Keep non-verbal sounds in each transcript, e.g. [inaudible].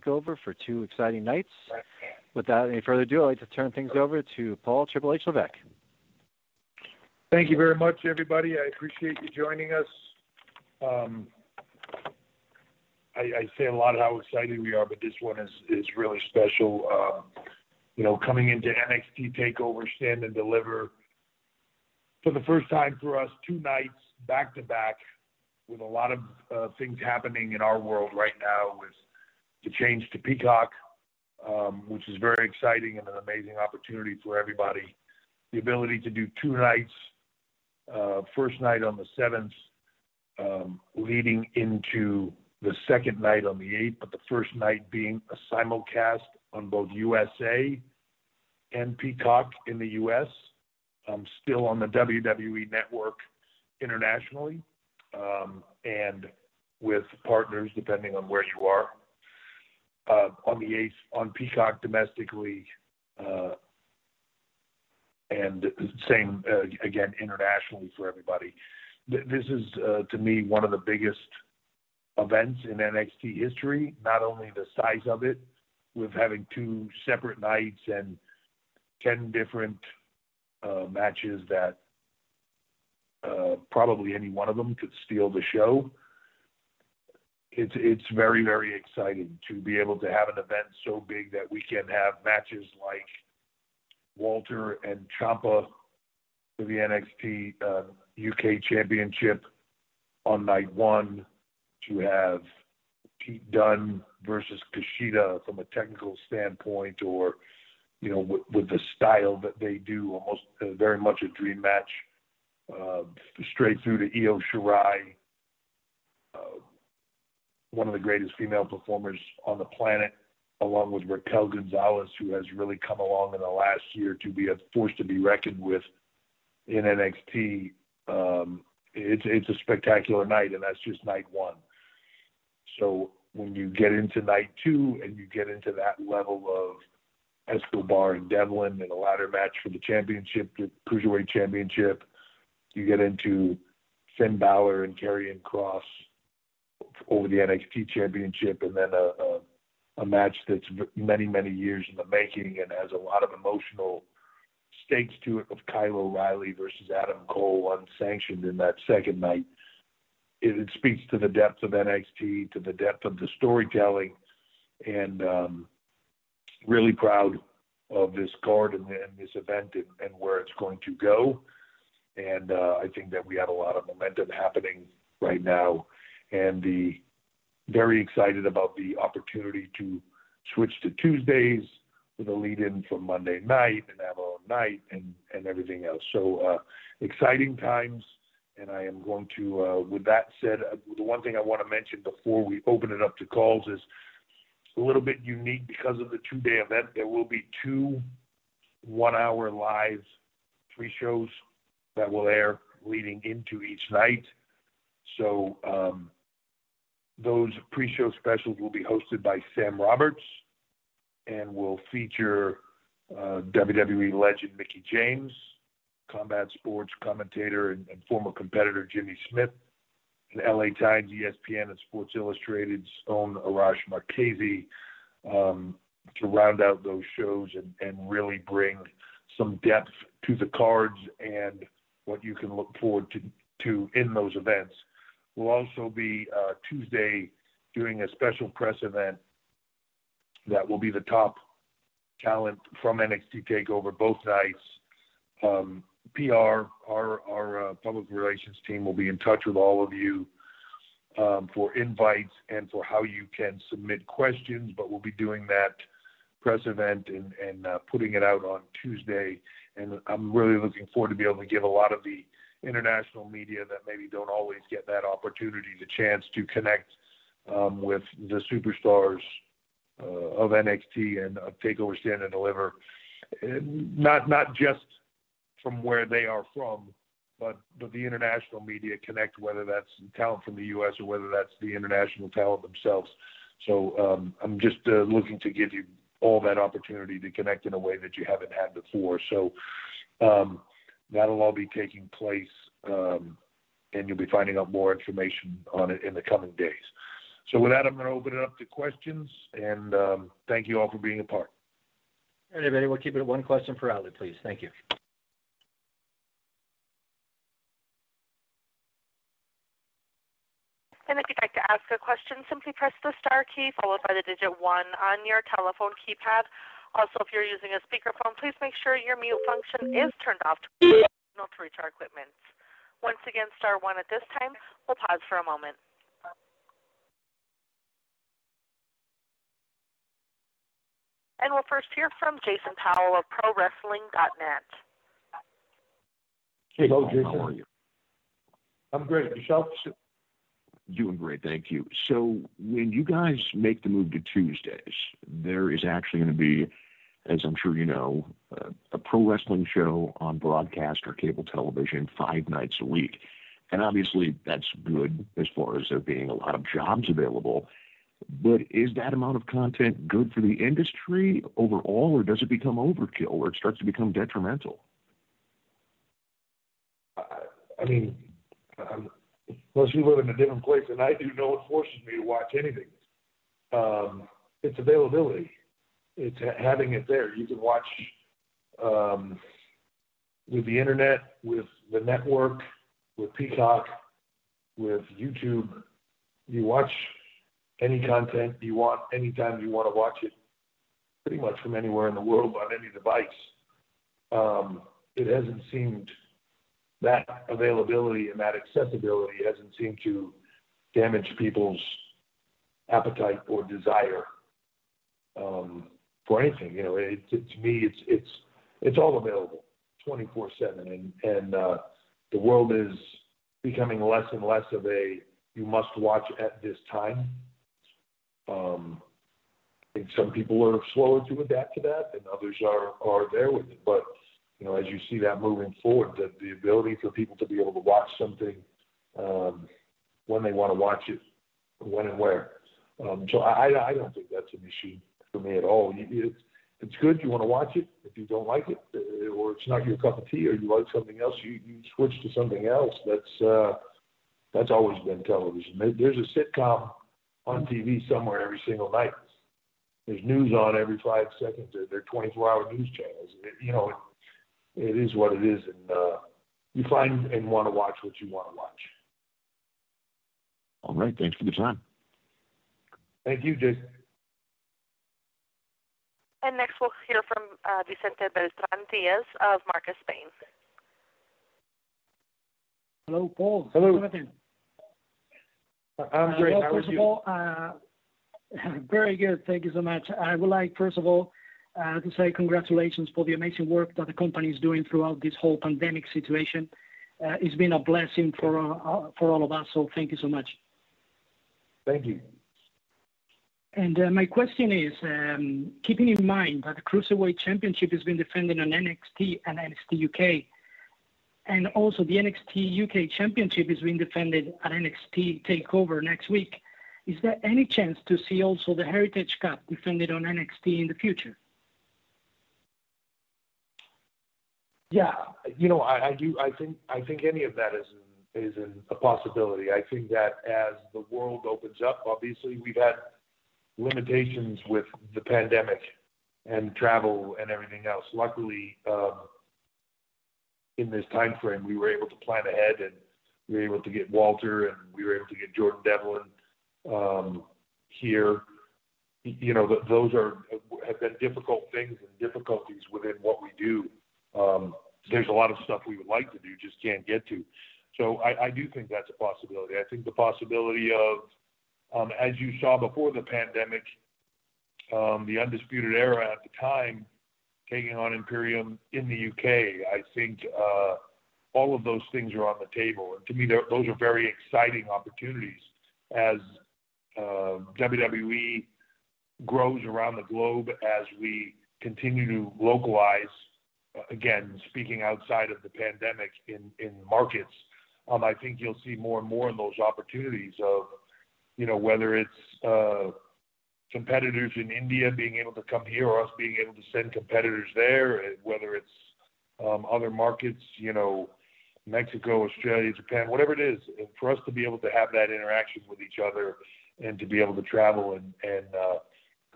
takeover for two exciting nights. Without any further ado, I'd like to turn things over to Paul Triple H Levesque. Thank you very much, everybody. I appreciate you joining us. Um, I, I, say a lot how excited we are, but this one is is really special. Um, you know, coming into NXT Takeover, Stand and Deliver for the first time for us, two nights back to back, with a lot of uh, things happening in our world right now with to change to Peacock, um, which is very exciting and an amazing opportunity for everybody. The ability to do two nights, uh, first night on the 7th, um, leading into the second night on the 8th, but the first night being a simulcast on both USA and Peacock in the US, um, still on the WWE network internationally, um, and with partners depending on where you are on the eighth on Peacock domestically, uh, and same uh, again internationally for everybody. This is to me one of the biggest events in NXT history. Not only the size of it, with having two separate nights and ten different matches that probably any one of them could steal the show it's it's very very exciting to be able to have an event so big that we can have matches like Walter and Ciampa for the NXT uh, UK Championship on night one, to have Pete Dunne versus Kushida from a technical standpoint, or you know with, with the style that they do, almost uh, very much a dream match, uh, straight through to Io Shirai. One of the greatest female performers on the planet, along with Raquel Gonzalez, who has really come along in the last year to be a force to be reckoned with in NXT. Um, it's it's a spectacular night, and that's just night one. So when you get into night two and you get into that level of Escobar and Devlin in a ladder match for the championship, the cruiserweight championship, you get into Finn Balor and Karrion Kross over the NXT Championship, and then a, a, a match that's many many years in the making and has a lot of emotional stakes to it of Kyle O'Reilly versus Adam Cole unsanctioned in that second night. It, it speaks to the depth of NXT, to the depth of the storytelling, and um, really proud of this card and, and this event and, and, where it's going to go. And uh, I think that we have a lot of momentum happening right now and the very excited about the opportunity to switch to Tuesdays with a lead in from Monday night and have our own night and, everything else. So uh, exciting times. And I am going to, uh, with that said, uh, the one thing I want to mention before we open it up to calls is a little bit unique because of the two day event. There will be two one hour live free shows that will air leading into each night. So those pre-show specials will be hosted by Sam Roberts, and will feature uh, WWE legend Mickie James, combat sports commentator and, and former competitor Jimmy Smith, and LA Times, ESPN, and Sports Illustrated's own Arash Markazi um, to round out those shows and, and really bring some depth to the cards and what you can look forward to, to in those events. We'll also be uh, Tuesday doing a special press event that will be the top talent from NXT Takeover both nights. Um, PR, our our uh, public relations team will be in touch with all of you um, for invites and for how you can submit questions. But we'll be doing that press event and and uh, putting it out on Tuesday. And I'm really looking forward to be able to give a lot of the international media that maybe don't always get that opportunity, the chance to connect um, with the superstars uh, of NXT and of Takeover Stand and Deliver. And not not just from where they are from, but but the international media connect, whether that's talent from the U.S. or whether that's the international talent themselves. So um, I'm just uh, looking to give you all that opportunity to connect in a way that you haven't had before. So um, that'll all be taking place, um, and you'll be finding out more information on it in the coming days. So with that, I'm going to open it up to questions, and um, thank you all for being a part. All right, everybody, we'll keep it at one question per outlet, please. Thank you. And if you'd like to ask a question, simply press the star key followed by the digit one on your telephone keypad. Also, if you're using a speakerphone, please make sure your mute function is turned off to to reach our equipment. Once again, star one at this time. We'll pause for a moment. And we'll first hear from Jason Powell of ProWrestling.net. Hey, Hello, Jason. How are you? I'm great. Yourself? Doing great, thank you. So when you guys make the move to Tuesdays, there is actually going to be, as I'm sure you know, a pro wrestling show on broadcast or cable television five nights a week. And obviously, that's good as far as there being a lot of jobs available. But is that amount of content good for the industry overall, or does it become overkill, or it starts to become detrimental? I mean, unless you live in a different place than I do, no one forces me to watch anything. Um, it's availability. It's having it there. You can watch um, with the internet, with the network, with Peacock, with YouTube. You watch any content you want anytime you want to watch it, pretty much from anywhere in the world on any device. Um, it hasn't seemed that availability and that accessibility hasn't seemed to damage people's appetite or desire um, for anything. You know, it, it, to me, it's it's it's all available, 24/7, and and uh, the world is becoming less and less of a you must watch at this time. Um, I think some people are slower to adapt to that, and others are are there with it, but you know, as you see that moving forward, the, the ability for people to be able to watch something um, when they want to watch it, when and where. Um, so I, I don't think that's an issue for me at all. It's, it's good. You want to watch it. If you don't like it, uh, or it's not your cup of tea, or you like something else, you, you switch to something else. That's uh, that's always been television. There's a sitcom on TV somewhere every single night. There's news on every five seconds. They're 24-hour news channels. You know, it is what it is, and uh, you find and want to watch what you want to watch. All right. Thanks for the time. Thank you, Jason. And next we'll hear from uh, Vicente Beltran Diaz of Marca Spain. Hello, Paul. Hello. Jonathan. I'm great. Uh, well, How are you? of all, uh, [laughs] very good. Thank you so much. I would like, first of all, to say congratulations for the amazing work that the company is doing throughout this whole pandemic situation. Uh, it's been a blessing for uh, for all of us. So thank you so much. Thank you. And uh, my question is, um, keeping in mind that the Cruiserweight Championship has been defended on NXT and NXT UK, and also the NXT UK Championship is being defended at NXT Takeover next week. is there any chance to see also the Heritage Cup defended on NXT in the future? Yeah, you know, I, I do. I think I think any of that is is in a possibility. I think that as the world opens up, obviously we've had limitations with the pandemic and travel and everything else. Luckily, um, in this time frame, we were able to plan ahead and we were able to get Walter and we were able to get Jordan Devlin um, here. You know, those are have been difficult things and difficulties within what we do. Um, there's a lot of stuff we would like to do, just can't get to. So I, I do think that's a possibility. I think the possibility of, um, as you saw before the pandemic, um, the Undisputed Era at the time taking on Imperium in the UK. I think uh, all of those things are on the table. And to me, those are very exciting opportunities as uh, WWE grows around the globe as we continue to localize. Uh, again, speaking outside of the pandemic in, markets, um, I think you'll see more and more of those opportunities of, you know, whether it's uh, competitors in India being able to come here or us being able to send competitors there, whether it's um, other markets, you know, Mexico, Australia, Japan, whatever it is, and for us to be able to have that interaction with each other and to be able to travel and, and uh,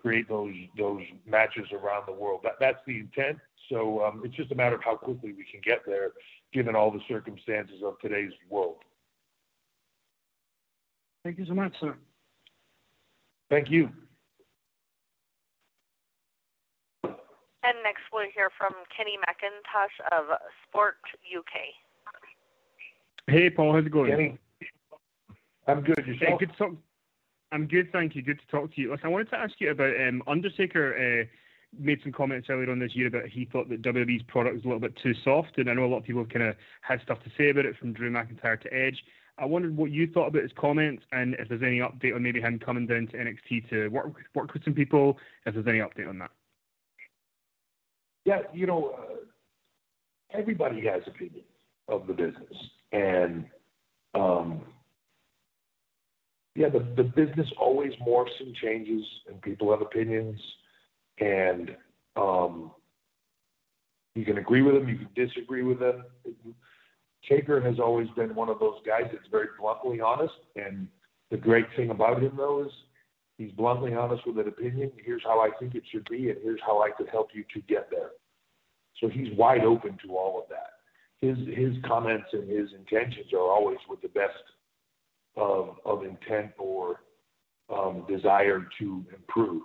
create those those matches around the world. That, that's the intent. So um, it's just a matter of how quickly we can get there, given all the circumstances of today's world. Thank you so much, sir. Thank you. And next we'll hear from Kenny McIntosh of Sport UK. Hey, Paul, how's it going? Kenny, I'm good. Yourself? Hey, good to talk. I'm good, thank you. Good to talk to you. Listen, I wanted to ask you about um, Undertaker. Uh, made some comments earlier on this year about he thought that WWE's product was a little bit too soft, and I know a lot of people have kind of had stuff to say about it, from Drew McIntyre to Edge. I wondered what you thought about his comments, and if there's any update on maybe him coming down to NXT to work work with some people. If there's any update on that. Yeah, you know, uh, everybody has opinions of the business, and um, yeah, the the business always morphs and changes, and people have opinions, and um, you can agree with them, you can disagree with them. Taker has always been one of those guys that's very bluntly honest, and the great thing about him though is he's bluntly honest with an opinion. Here's how I think it should be, and here's how I could help you to get there. So he's wide open to all of that. His his comments and his intentions are always with the best of of intent or um, desire to improve.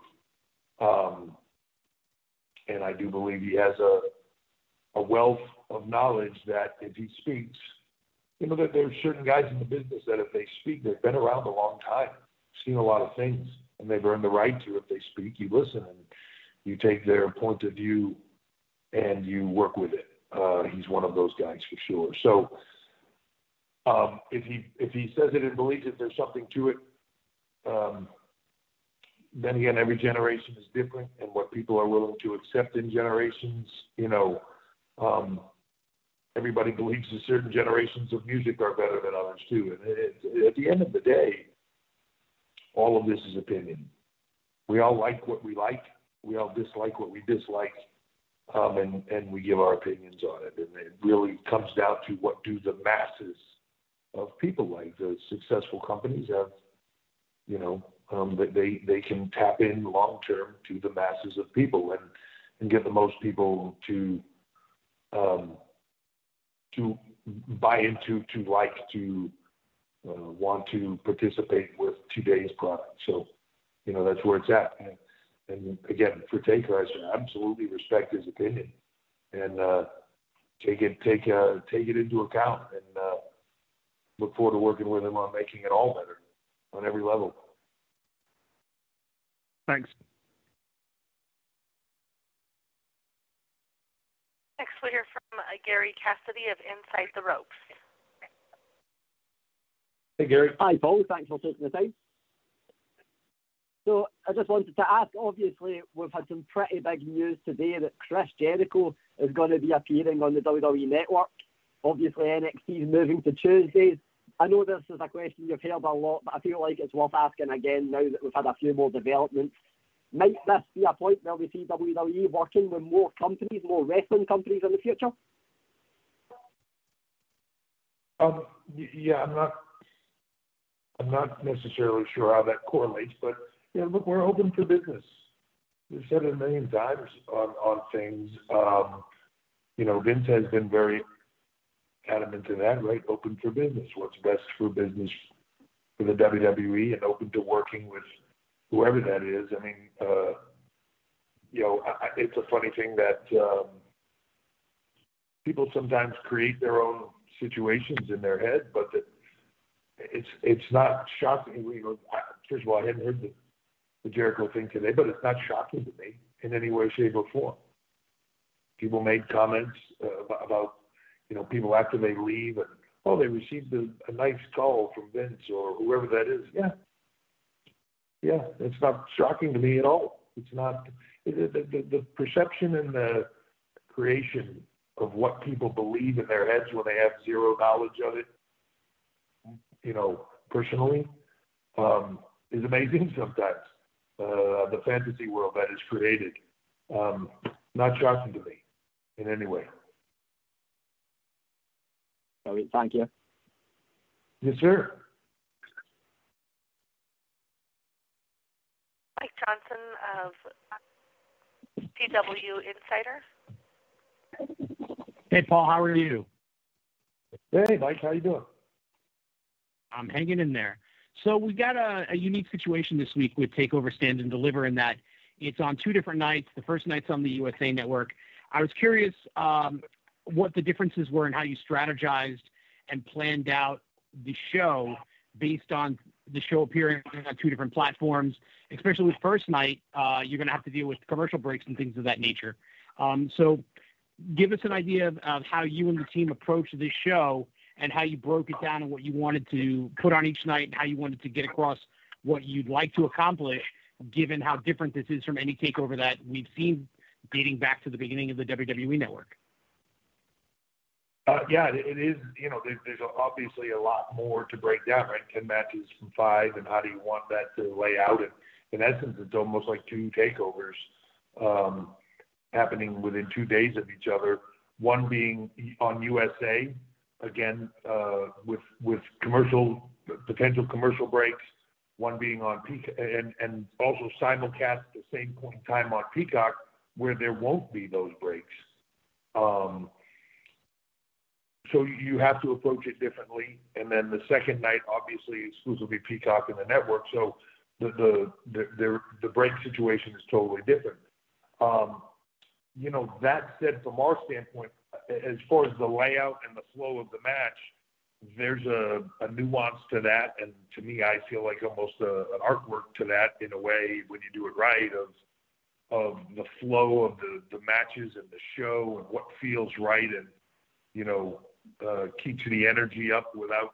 Um, and I do believe he has a a wealth of knowledge that if he speaks, you know, that there's certain guys in the business that if they speak, they've been around a long time, seen a lot of things, and they've earned the right to. If they speak, you listen and you take their point of view and you work with it. Uh, he's one of those guys for sure. So um, if he if he says it and believes that there's something to it, um, then again, every generation is different, and what people are willing to accept in generations, you know, um, everybody believes that certain generations of music are better than others too. And it, it, at the end of the day, all of this is opinion. We all like what we like. We all dislike what we dislike um, and, and we give our opinions on it. And it really comes down to what do the masses of people like. The successful companies have, you know, um, they, they can tap in long term to the masses of people and, and get the most people to um, to buy into, to like, to uh, want to participate with today's product. So, you know, that's where it's at. And, and again, for Taker, I absolutely respect his opinion and uh, take it take uh, take it into account and uh, look forward to working with him on making it all better on every level. Thanks. Next, we'll hear from uh, Gary Cassidy of Inside the Ropes. Hey, Gary. Hi, Paul. Thanks for taking the time. So I just wanted to ask, obviously, we've had some pretty big news today that Chris Jericho is going to be appearing on the WWE Network. Obviously, NXT is moving to Tuesdays. I know this is a question you've heard a lot, but I feel like it's worth asking again now that we've had a few more developments. Might this be a point where we see WWE working with more companies, more wrestling companies in the future? Um, yeah, I'm not. I'm not necessarily sure how that correlates, but yeah, look, we're open for business. We've said it a million times on on things. Um, you know, Vince has been very adamant to that, right? Open for business. What's best for business for the WWE, and open to working with whoever that is. I mean, uh, you know, I, it's a funny thing that um, people sometimes create their own situations in their head, but that it's it's not shocking. You know, first of all, I hadn't heard the, the Jericho thing today, but it's not shocking to me in any way, shape, or form. People made comments uh, about you know people after they leave and oh they received a, a nice call from Vince or whoever that is. Yeah, yeah, it's not shocking to me at all. It's not the, the, the perception and the creation of what people believe in their heads when they have zero knowledge of it, you know, personally, um, is amazing [laughs] sometimes. Uh, the fantasy world that is created, um, not shocking to me in any way. Thank you. Yes, sir. Mike Johnson of PW Insider. Hey, Paul, how are you? Hey, Mike, how you doing? I'm hanging in there. So we got a, a unique situation this week with Takeover Stand and Deliver in that it's on two different nights. The first night's on the USA Network. I was curious um, what the differences were and how you strategized and planned out the show based on the show appearing on two different platforms. Especially with first night, uh, you're going to have to deal with commercial breaks and things of that nature. Um, so, give us an idea of, of how you and the team approached this show and how you broke it down and what you wanted to put on each night and how you wanted to get across what you'd like to accomplish, given how different this is from any takeover that we've seen dating back to the beginning of the WWE network. Uh, yeah, it is. You know, there's obviously a lot more to break down, right? 10 matches from five, and how do you want that to lay out? And in essence, it's almost like two takeovers um, happening within two days of each other. One being on USA, again, uh, with commercial potential commercial breaks, one being on Peacock, and also simulcast at the same point in time on Peacock, where there won't be those breaks. So you have to approach it differently. And then the second night, obviously, exclusively Peacock and the network. So the the the the, the break situation is totally different. Um, you know, that said, from our standpoint, as far as the layout and the flow of the match, there's a, a nuance to that, and to me, I feel like almost a, an artwork to that in a way when you do it right of of the flow of the the matches and the show and what feels right and you know uh, the energy up without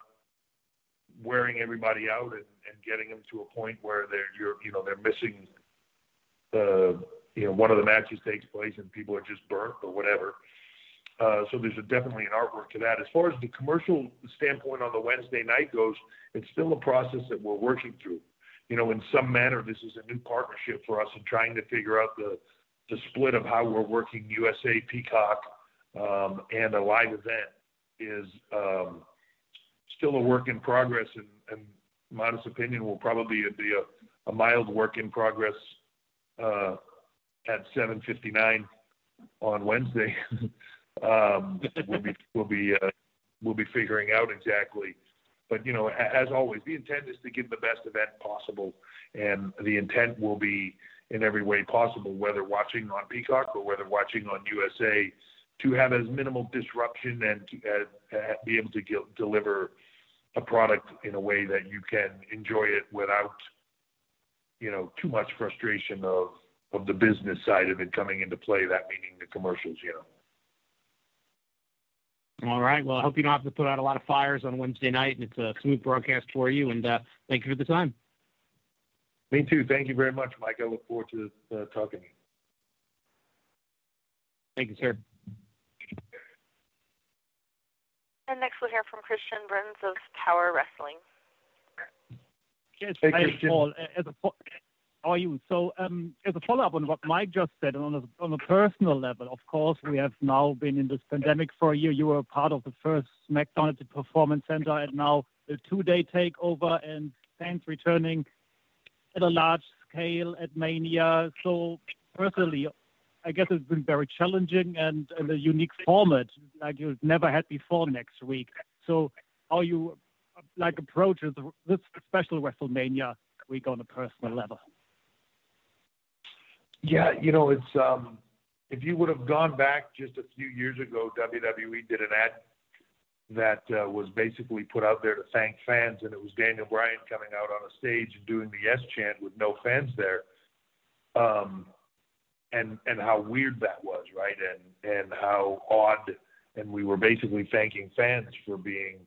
wearing everybody out and, and getting them to a point where they're you're you know they're missing uh, you know one of the matches takes place and people are just burnt or whatever. Uh, so there's a, definitely an artwork to that. As far as the commercial standpoint on the Wednesday night goes, it's still a process that we're working through. You know, in some manner, this is a new partnership for us in trying to figure out the the split of how we're working USA Peacock um, and a live event is um, still a work in progress, and, and modest opinion will probably be a, a mild work in progress uh, at 7:59 on Wednesday. [laughs] um, we'll be we'll be uh, we'll be figuring out exactly. But you know, as always, the intent is to give the best event possible, and the intent will be in every way possible, whether watching on Peacock or whether watching on USA to have as minimal disruption and to uh, uh, be able to get, deliver a product in a way that you can enjoy it without, you know, too much frustration of of the business side of it coming into play. That meaning the commercials, you know. All right. Well, I hope you don't have to put out a lot of fires on Wednesday night, and it's a smooth broadcast for you. And uh, thank you for the time. Me too. Thank you very much, Mike. I look forward to uh, talking to you. Thank you, sir. And next we'll hear from Christian Burns of Power Wrestling. Yes, Hey, hi, Christian. Paul. As a how are you? So, um, as a follow-up on what Mike just said, on a, on a personal level, of course, we have now been in this pandemic for a year. You were part of the first SmackDown at the Performance Center, and now the two-day takeover and fans returning at a large scale at Mania. So, personally, I guess it's been very challenging and, and a unique format like you've never had before next week. So, how you like approach this, special WrestleMania week on a personal level? Yeah, you know, it's um, if you would have gone back just a few years ago, WWE did an ad that uh, was basically put out there to thank fans, and it was Daniel Bryan coming out on a stage and doing the yes chant with no fans there, um, and and how weird that was, right? And and how odd, and we were basically thanking fans for being,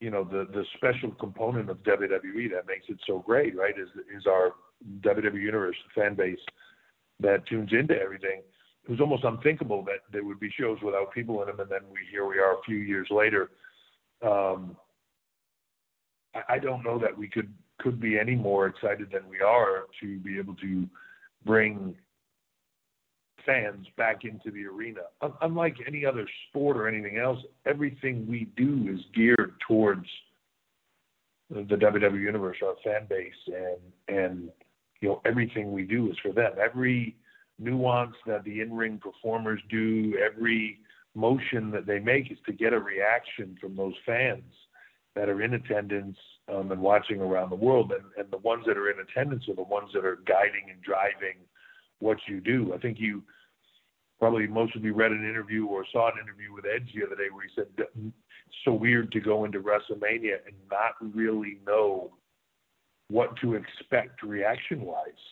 you know, the the special component of WWE that makes it so great, right? Is is our WWE universe, fan base that tunes into everything. It was almost unthinkable that there would be shows without people in them, and then we here we are a few years later. Um, I, I don't know that we could could be any more excited than we are to be able to bring fans back into the arena. Unlike any other sport or anything else, everything we do is geared towards the WWE universe, our fan base, and and you know everything we do is for them. Every nuance that the in-ring performers do, every motion that they make is to get a reaction from those fans that are in attendance um, and watching around the world. And, and the ones that are in attendance are the ones that are guiding and driving what you do. I think you probably most of you read an interview or saw an interview with Edge the other day where he said it's so weird to go into WrestleMania and not really know what to expect reaction wise.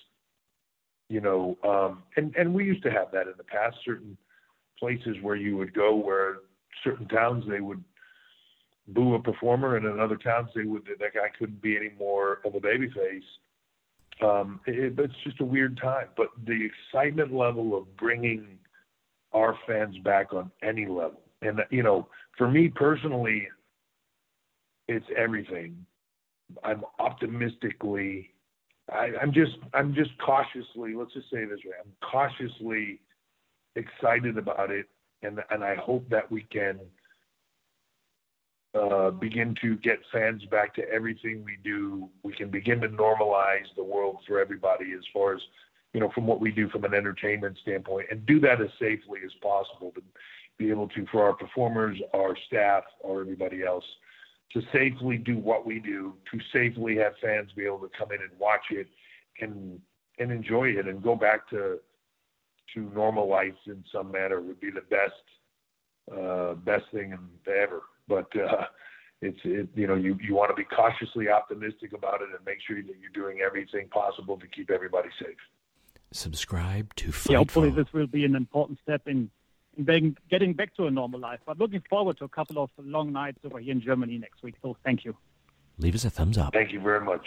You know, um, and and we used to have that in the past. Certain places where you would go, where certain towns they would boo a performer, and in other towns they would that guy couldn't be any more of a babyface. Um, it, it's just a weird time, but the excitement level of bringing our fans back on any level, and you know, for me personally, it's everything. I'm optimistically, I, I'm just, I'm just cautiously. Let's just say this way: I'm cautiously excited about it, and and I hope that we can uh, begin to get fans back to everything we do. We can begin to normalize the world for everybody as far as you know from what we do from an entertainment standpoint, and do that as safely as possible to be able to for our performers, our staff, or everybody else to safely do what we do, to safely have fans be able to come in and watch it and and enjoy it and go back to to normal life in some manner would be the best uh, best thing ever. But uh, it's it, you know you you want to be cautiously optimistic about it and make sure that you're doing everything possible to keep everybody safe. Subscribe to Yeah, hopefully this will be an important step in, in being, getting back to a normal life. But looking forward to a couple of long nights over here in Germany next week. So thank you. Leave us a thumbs up. Thank you very much.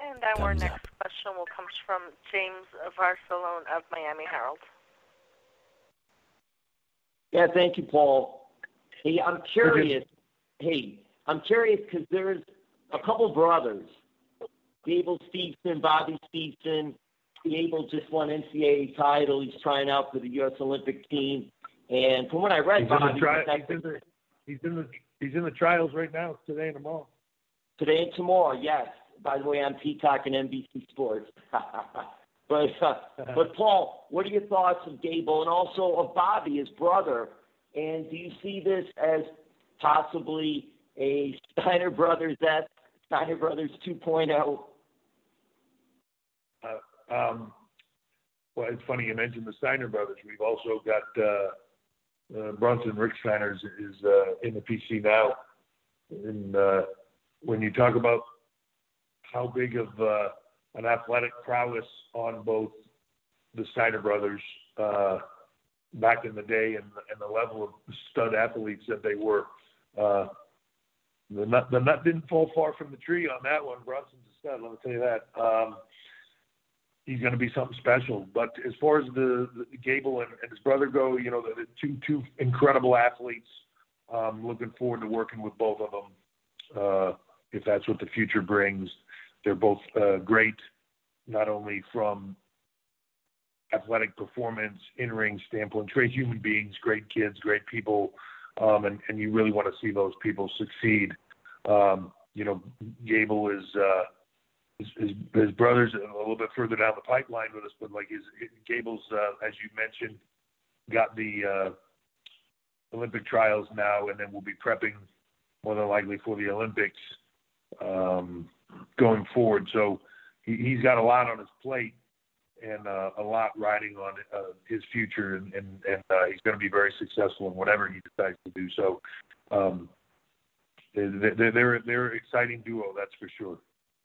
And our Thumbs next question will come from James Varsalone of Miami Herald. Yeah, thank you, Paul. Hey, I'm curious. Hey, I'm curious because there's a couple brothers, Gable Steveson, Bobby Steveson. Gable just won NCAA title. He's trying out for the U.S. Olympic team. And from what I read, He's in the tri- he's in the he's in the he's in the trials right now today and tomorrow. Today and tomorrow, yes. By the way, on Peacock and NBC Sports. [laughs] but uh, but Paul, what are your thoughts of Gable and also of Bobby, his brother? And do you see this as possibly a Steiner Brothers esque Steiner Brothers oh? 2.0? Uh, um, well, it's funny you mentioned the Steiner brothers. We've also got uh, uh, Bronson Rechsteiner is, is uh, in the PC now. And uh, when you talk about how big of uh, an athletic prowess on both the Steiner brothers uh, back in the day and, and the level of stud athletes that they were, uh, the nut, the nut didn't fall far from the tree on that one. Bronson's a stud, let me tell you that. Um, he's going to be something special. But as far as the, the Gable and, and his brother go, you know, the, the two two incredible athletes. Um, looking forward to working with both of them. Uh, if that's what the future brings, they're both uh, great, not only from athletic performance, in-ring standpoint, great human beings, great kids, great people, um, and, and you really want to see those people succeed. Um, you know, Gable is, uh, his, his, his brother's a little bit further down the pipeline with us, but like his, his Gable's, uh, as you mentioned, got the uh, Olympic trials now, and then we'll be prepping more than likely for the Olympics um, going forward. So he, he's got a lot on his plate and uh, a lot riding on uh, his future, and, and, and uh, he's going to be very successful in whatever he decides to do. So um, they're, they're they're an exciting duo, that's for sure.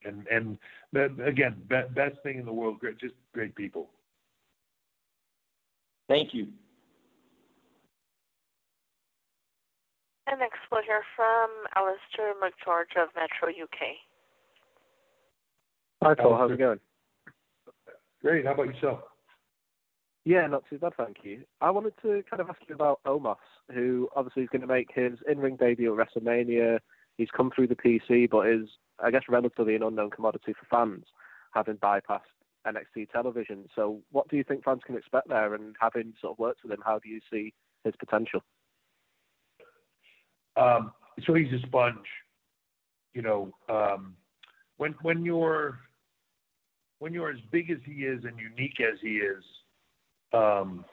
And and again, best thing in the world, great, just great people. Thank you. And next we'll hear from Alistair McGeorge of Metro UK. Hi, Paul. How's it going? Great. How about yourself? Yeah, not too bad, thank you. I wanted to kind of ask you about Omos, who obviously is going to make his in-ring debut at WrestleMania. He's come through the PC, but is, I guess, relatively an unknown commodity for fans, having bypassed NXT television. So, what do you think fans can expect there? And having sort of worked with him, how do you see his potential? Um, so he's a sponge. You know, um, when when you're when you're as big as he is and unique as he is, um,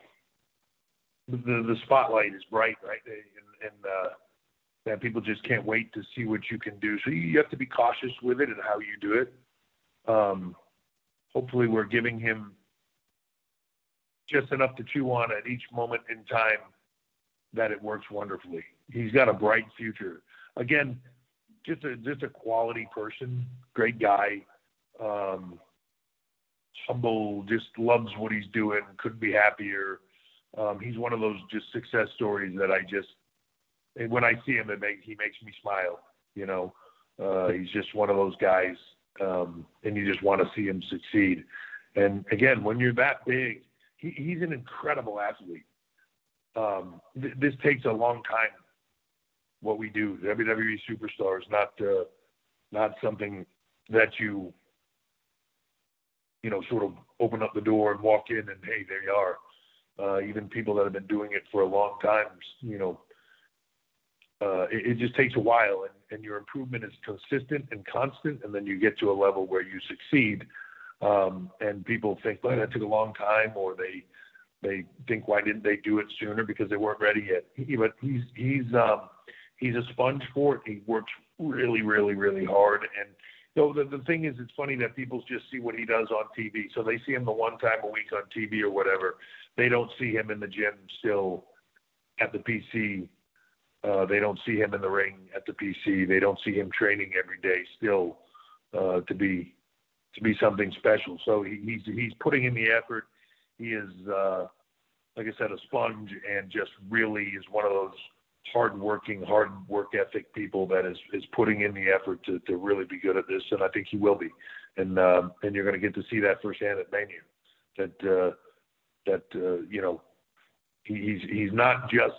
the the spotlight is bright, right? And, and uh, and people just can't wait to see what you can do. So you have to be cautious with it and how you do it. Um, hopefully, we're giving him just enough to chew on at each moment in time that it works wonderfully. He's got a bright future. Again, just a just a quality person, great guy, um, humble, just loves what he's doing, couldn't be happier. Um, he's one of those just success stories that I just when I see him, it makes he makes me smile. You know, uh, he's just one of those guys, um, and you just want to see him succeed. And again, when you're that big, he, he's an incredible athlete. Um, th- this takes a long time. What we do, WWE superstars, not uh, not something that you you know sort of open up the door and walk in and hey there you are. Uh, even people that have been doing it for a long time, you know, uh, it, it, just takes a while, and, and, your improvement is consistent and constant, and then you get to a level where you succeed. Um, and people think, well, that took a long time, or they they think, why didn't they do it sooner? Because they weren't ready yet. He, but he's he's um, he's a sponge for it. He works really, really, really hard, and know, the, the thing is, it's funny that people just see what he does on TV. So they see him the one time a week on TV or whatever. They don't see him in the gym still at the PC uh, they don't see him in the ring at the PC. They don't see him training every day still uh, to be to be something special. So he, he's he's putting in the effort. He is, uh, like I said, a sponge and just really is one of those hard-working, hard work ethic people that is is putting in the effort to to really be good at this. And I think he will be. And uh, and you're going to get to see that firsthand at Mania. That uh, that uh, you know he, he's he's not just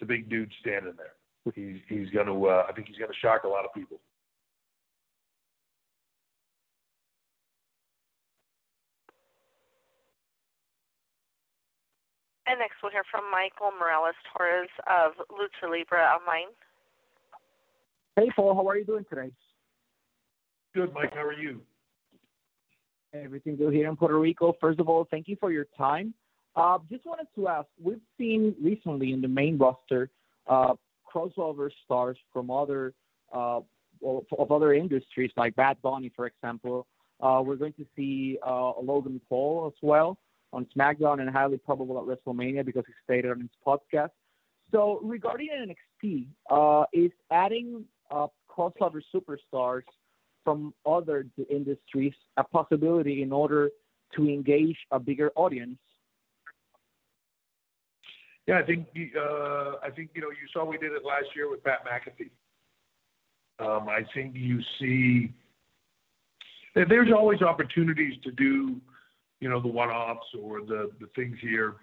the big dude standing there. He's he's going to. Uh, I think he's going to shock a lot of people. And next we'll hear from Michael Morales Torres of Lucha Libre Online. Hey, Paul, how are you doing today? Good, Mike. How are you? Everything good here in Puerto Rico. First of all, thank you for your time. Uh, just wanted to ask, we've seen recently in the main roster uh, crossover stars from other uh, of other industries, like Bad Bunny, for example. Uh, we're going to see uh, Logan Paul as well on SmackDown and highly probable at WrestleMania because he stated on his podcast. So regarding NXT, uh, is adding uh, crossover superstars from other industries a possibility in order to engage a bigger audience yeah, I think uh, I think you know you saw we did it last year with Pat McAfee. Um, I think you see there's always opportunities to do you know, the one-offs or the the things here,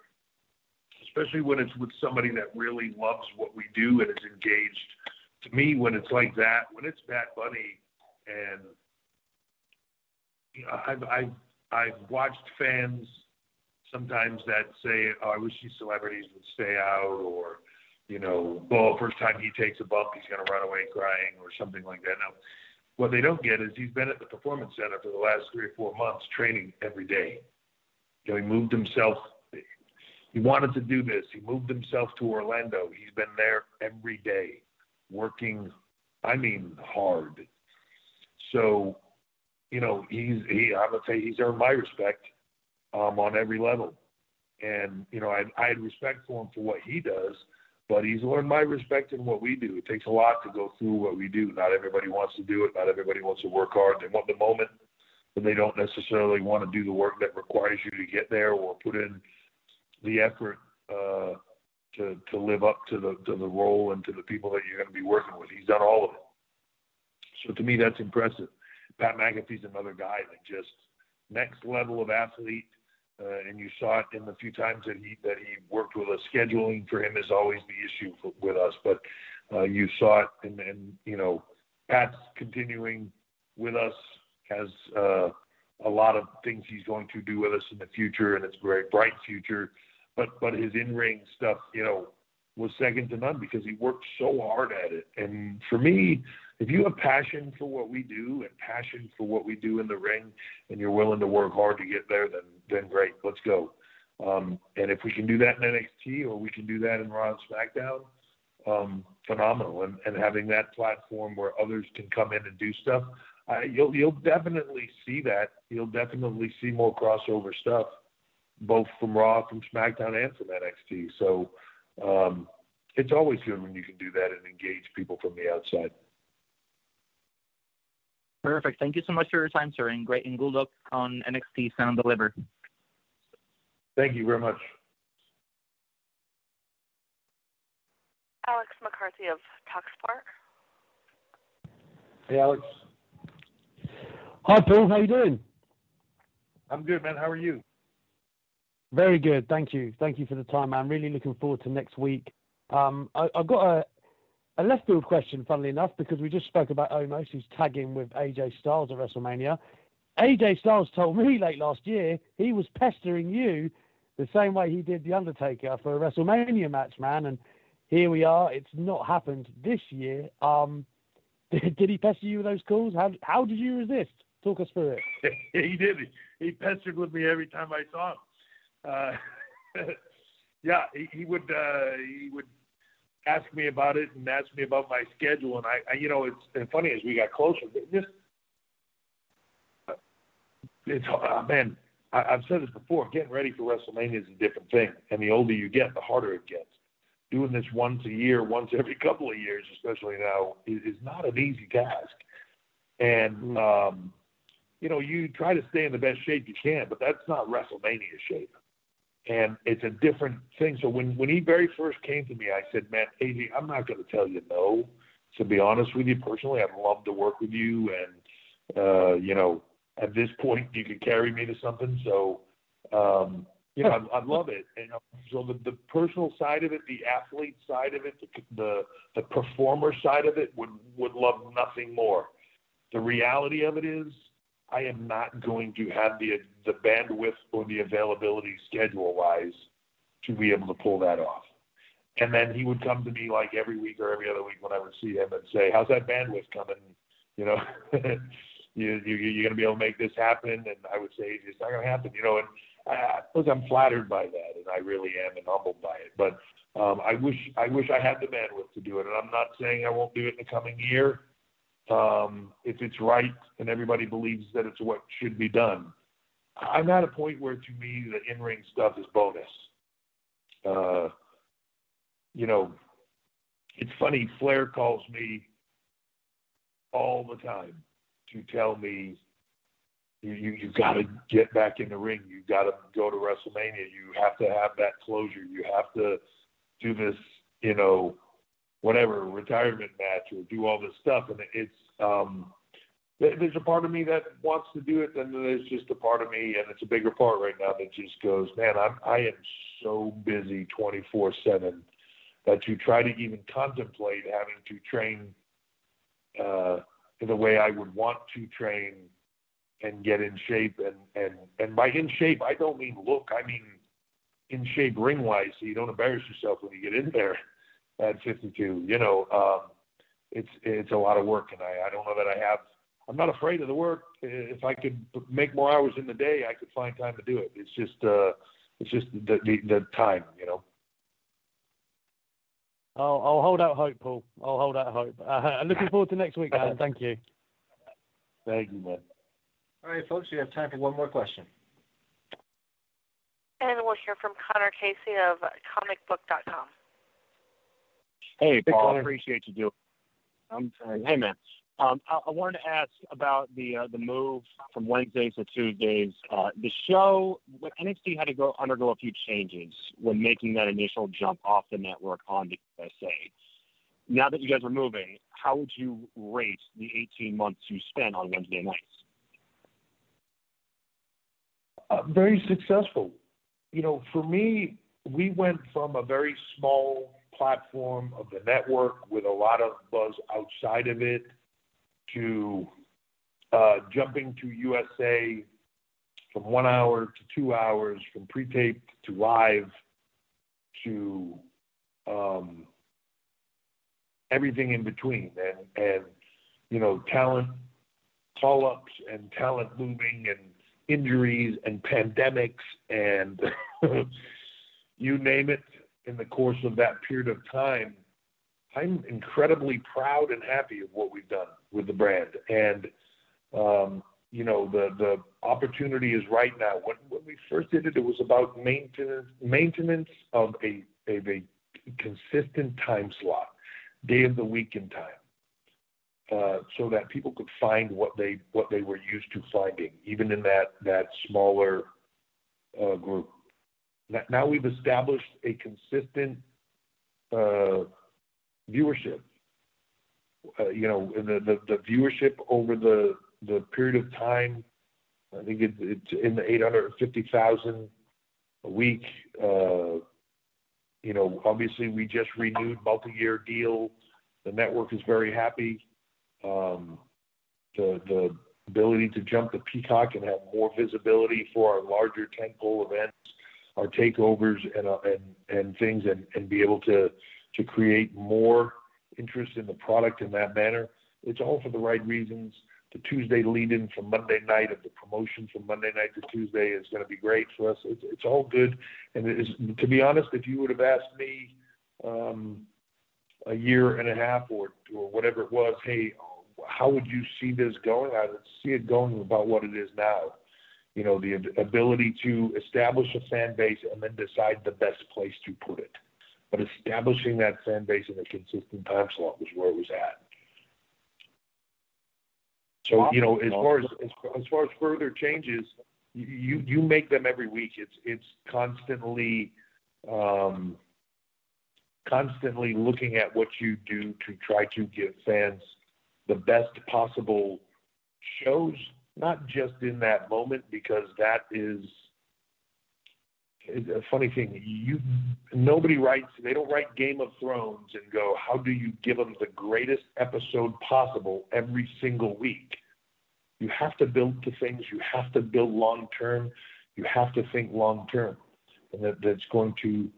especially when it's with somebody that really loves what we do and is engaged. To me, when it's like that, when it's Bad Bunny and you know, I've I've I've watched fans sometimes that say, "Oh, I wish these celebrities would stay out," or you know, "Well, first time he takes a bump, he's going to run away crying," or something like that. Now, what they don't get is he's been at the performance center for the last three or four months, training every day. You know, he moved himself. He wanted to do this. He moved himself to Orlando. He's been there every day, working. I mean, hard. So you know, he's he I would say he's earned my respect um, on every level. And you know, I I had respect for him for what he does, but he's earned my respect in what we do. It takes a lot to go through what we do. Not everybody wants to do it. Not everybody wants to work hard. They want the moment, but they don't necessarily want to do the work that requires you to get there or put in the effort uh, to to live up to the to the role and to the people that you're going to be working with. He's done all of it. So to me, that's impressive. Pat McAfee's another guy that just next level of athlete. Uh, and you saw it in the few times that he that he worked with us. Scheduling for him is always the issue for, with us, but uh, you saw it, and, and you know, Pat's continuing with us has uh, a lot of things he's going to do with us in the future, and it's a very bright future. But but his in ring stuff, you know, was second to none because he worked so hard at it. And for me, if you have passion for what we do and passion for what we do in the ring, and you're willing to work hard to get there, then then great, let's go. Um, and if we can do that in NXT or we can do that in Raw and SmackDown, um, phenomenal. And, and having that platform where others can come in and do stuff, I, you'll you'll definitely see that. You'll definitely see more crossover stuff, both from Raw, from SmackDown, and from NXT. So um, it's always good when you can do that and engage people from the outside. Perfect. Thank you so much for your time, sir, and great and good luck on NXT Stand and Deliver. Thank you very much. Alex McCarthy of Talksport. Hey, Alex. Hi, Paul. How you doing? I'm good, man. How are you? Very good. Thank you. Thank you for the time, man. Really looking forward to next week. Um, I, have got a, a left field question, funnily enough, because we just spoke about Omos, who's tagging with AJ Styles at WrestleMania. AJ Styles told me late last year he was pestering you the same way he did The Undertaker for a WrestleMania match, man. And here we are. It's not happened this year. Um, did, [laughs] did he pester you with those calls? How, how did you resist? Talk us through it. [laughs] he did. He pestered with me every time I saw him. Uh, [laughs] yeah, he, he would. Uh, he would ask me about it and ask me about my schedule. And I, I you know, it's and funny as we got closer, just it's uh, man. I, I've said this before. Getting ready for WrestleMania is a different thing, and the older you get, the harder it gets. Doing this once a year, once every [laughs] couple of years, especially now, is, is not an easy task. And mm-hmm. um, you know, you try to stay in the best shape you can, but that's not WrestleMania shape and it's a different thing. So when when he very first came to me, I said, "Man, AJ, I'm not going to tell you no. To be honest with you, personally, I'd love to work with you, and uh, you know, at this point, you could carry me to something. So, um, you know, I, I love it. And so the the personal side of it, the athlete side of it, the the, the performer side of it, would would love nothing more. The reality of it is, I am not going to have the the bandwidth or the availability schedule wise to be able to pull that off. And then he would come to me like every week or every other week when I would see him and say, "How's that bandwidth coming? You know, [laughs] you, you you're going to be able to make this happen?" And I would say, "It's not going to happen." You know, and I, look, I'm flattered by that, and I really am, and humbled by it. But um, I wish I wish I had the bandwidth to do it, and I'm not saying I won't do it in the coming year um, if it's right and everybody believes that it's what should be done. I'm at a point where, to me, the in-ring stuff is bonus. Uh, you know, it's funny. Flair calls me all the time to tell me you you you got to get back in the ring. You got to go to WrestleMania. You have to have that closure. You have to do this. You know, whatever retirement match or do all this stuff. And it's um there's a part of me that wants to do it, and there's just a part of me, and it's a bigger part right now that just goes, man, I'm I am so busy 24 seven that to try to even contemplate having to train uh, the way I would want to train and get in shape, and and and by in shape I don't mean look, I mean in shape ring wise, so you don't embarrass yourself when you get in there at 52. You know, um, it's it's a lot of work, and I I don't know that I have I'm not afraid of the work. If I could make more hours in the day, I could find time to do it. It's just uh, it's just the, the the time, you know. I'll, I'll hold out hope, Paul. I'll hold out hope. Uh, I'm [laughs] looking forward to next week, man. [laughs] Thank you. Thank you, man. All right, folks, we have time for one more question. And we'll hear from Connor Casey of comicbook.com. Hey, Paul, appreciate you doing. I'm sorry. Hey, man. Um, I, I, wanted to ask about the uh, the move from Wednesdays to Tuesdays. Uh, the show, NXT had to go undergo a few changes when making that initial jump off the network on the USA. Now that you guys are moving, how would you rate the 18 months you spent on Wednesday nights? Uh, very successful. You know, for me, we went from a very small platform of the network with a lot of buzz outside of it to uh, jumping to USA from one hour to two hours, from pre-taped to live to um, everything in between, and and you know talent call-ups and talent moving and injuries and pandemics and [laughs] you name it in the course of that period of time I'm incredibly proud and happy of what we've done with the brand. And um, you know, the the opportunity is right now. When when we first did it, it was about maintenance maintenance of a a consistent time slot, day of the week and time. Uh, so that people could find what they what they were used to finding, even in that that smaller uh, group. Now we've established a consistent uh, viewership. Uh, you know, the, the, viewership over the the period of time, I think it, it's in the 850,000 a week. Uh, you know, obviously we just renewed multi-year deal. The network is very happy. Um, the the ability to jump the Peacock and have more visibility for our larger tentpole events, our takeovers, and uh, and and things, and be able to to create more interest in the product in that manner. It's all for the right reasons. The Tuesday lead in from Monday night of the promotion from Monday night to Tuesday is going to be great for us. It's, all good. And it is, to be honest, if you would have asked me um, a year and a half or, or whatever it was, hey, how would you see this going? I would see it going about what it is now. You know, the ability to establish a fan base and then decide the best place to put it but establishing that fan base in a consistent time slot was where it was at. So you know, as far as as, as far as further changes, you you make them every week. It's it's constantly um, constantly looking at what you do to try to give fans the best possible shows, not just in that moment, because that is a funny thing. You nobody writes. They don't write Game of Thrones and go, "How do you give them the greatest episode possible every single week?" You have to build to things. You have to build long term. You have to think long term, and that that's going to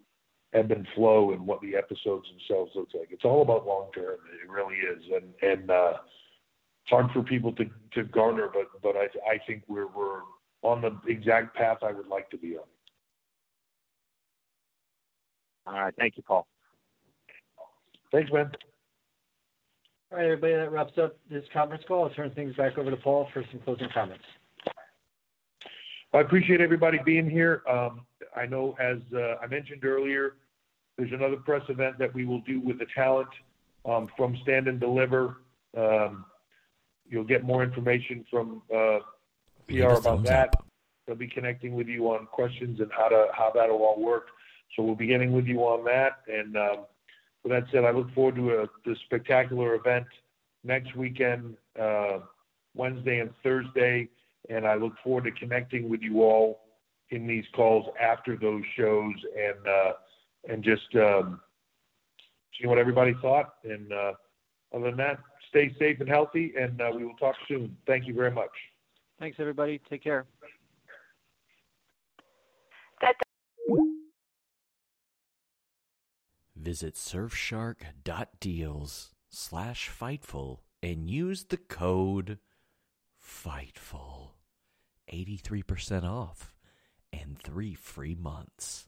ebb and flow and what the episodes themselves look like. It's all about long term. It really is, and and uh, hard for people to to garner, but but I I think we're we're on the exact path I would like to be on. All right. Thank you, Paul. Thanks, man. All right, everybody, that wraps up this conference call. I'll turn things back over to Paul for some closing comments. I appreciate everybody being here. Um, I know, as uh, I mentioned earlier, there's another press event that we will do with the talent um, from Stand and Deliver. Um, you'll get more information from uh, PR about that. They'll be connecting with you on questions and how to how that'll all work. So we'll be getting with you on that. And um, with that said, I look forward to a, spectacular event next weekend. Uh, Wednesday and Thursday, and I look forward to connecting with you all in these calls after those shows and uh, and just um, seeing what everybody thought. And uh, other than that, stay safe and healthy, and uh, we will talk soon. Thank you very much. Thanks, everybody. Take care. Visit surfshark.deals slash Fightful and use the code FIGHTFUL. 83% off and three free months.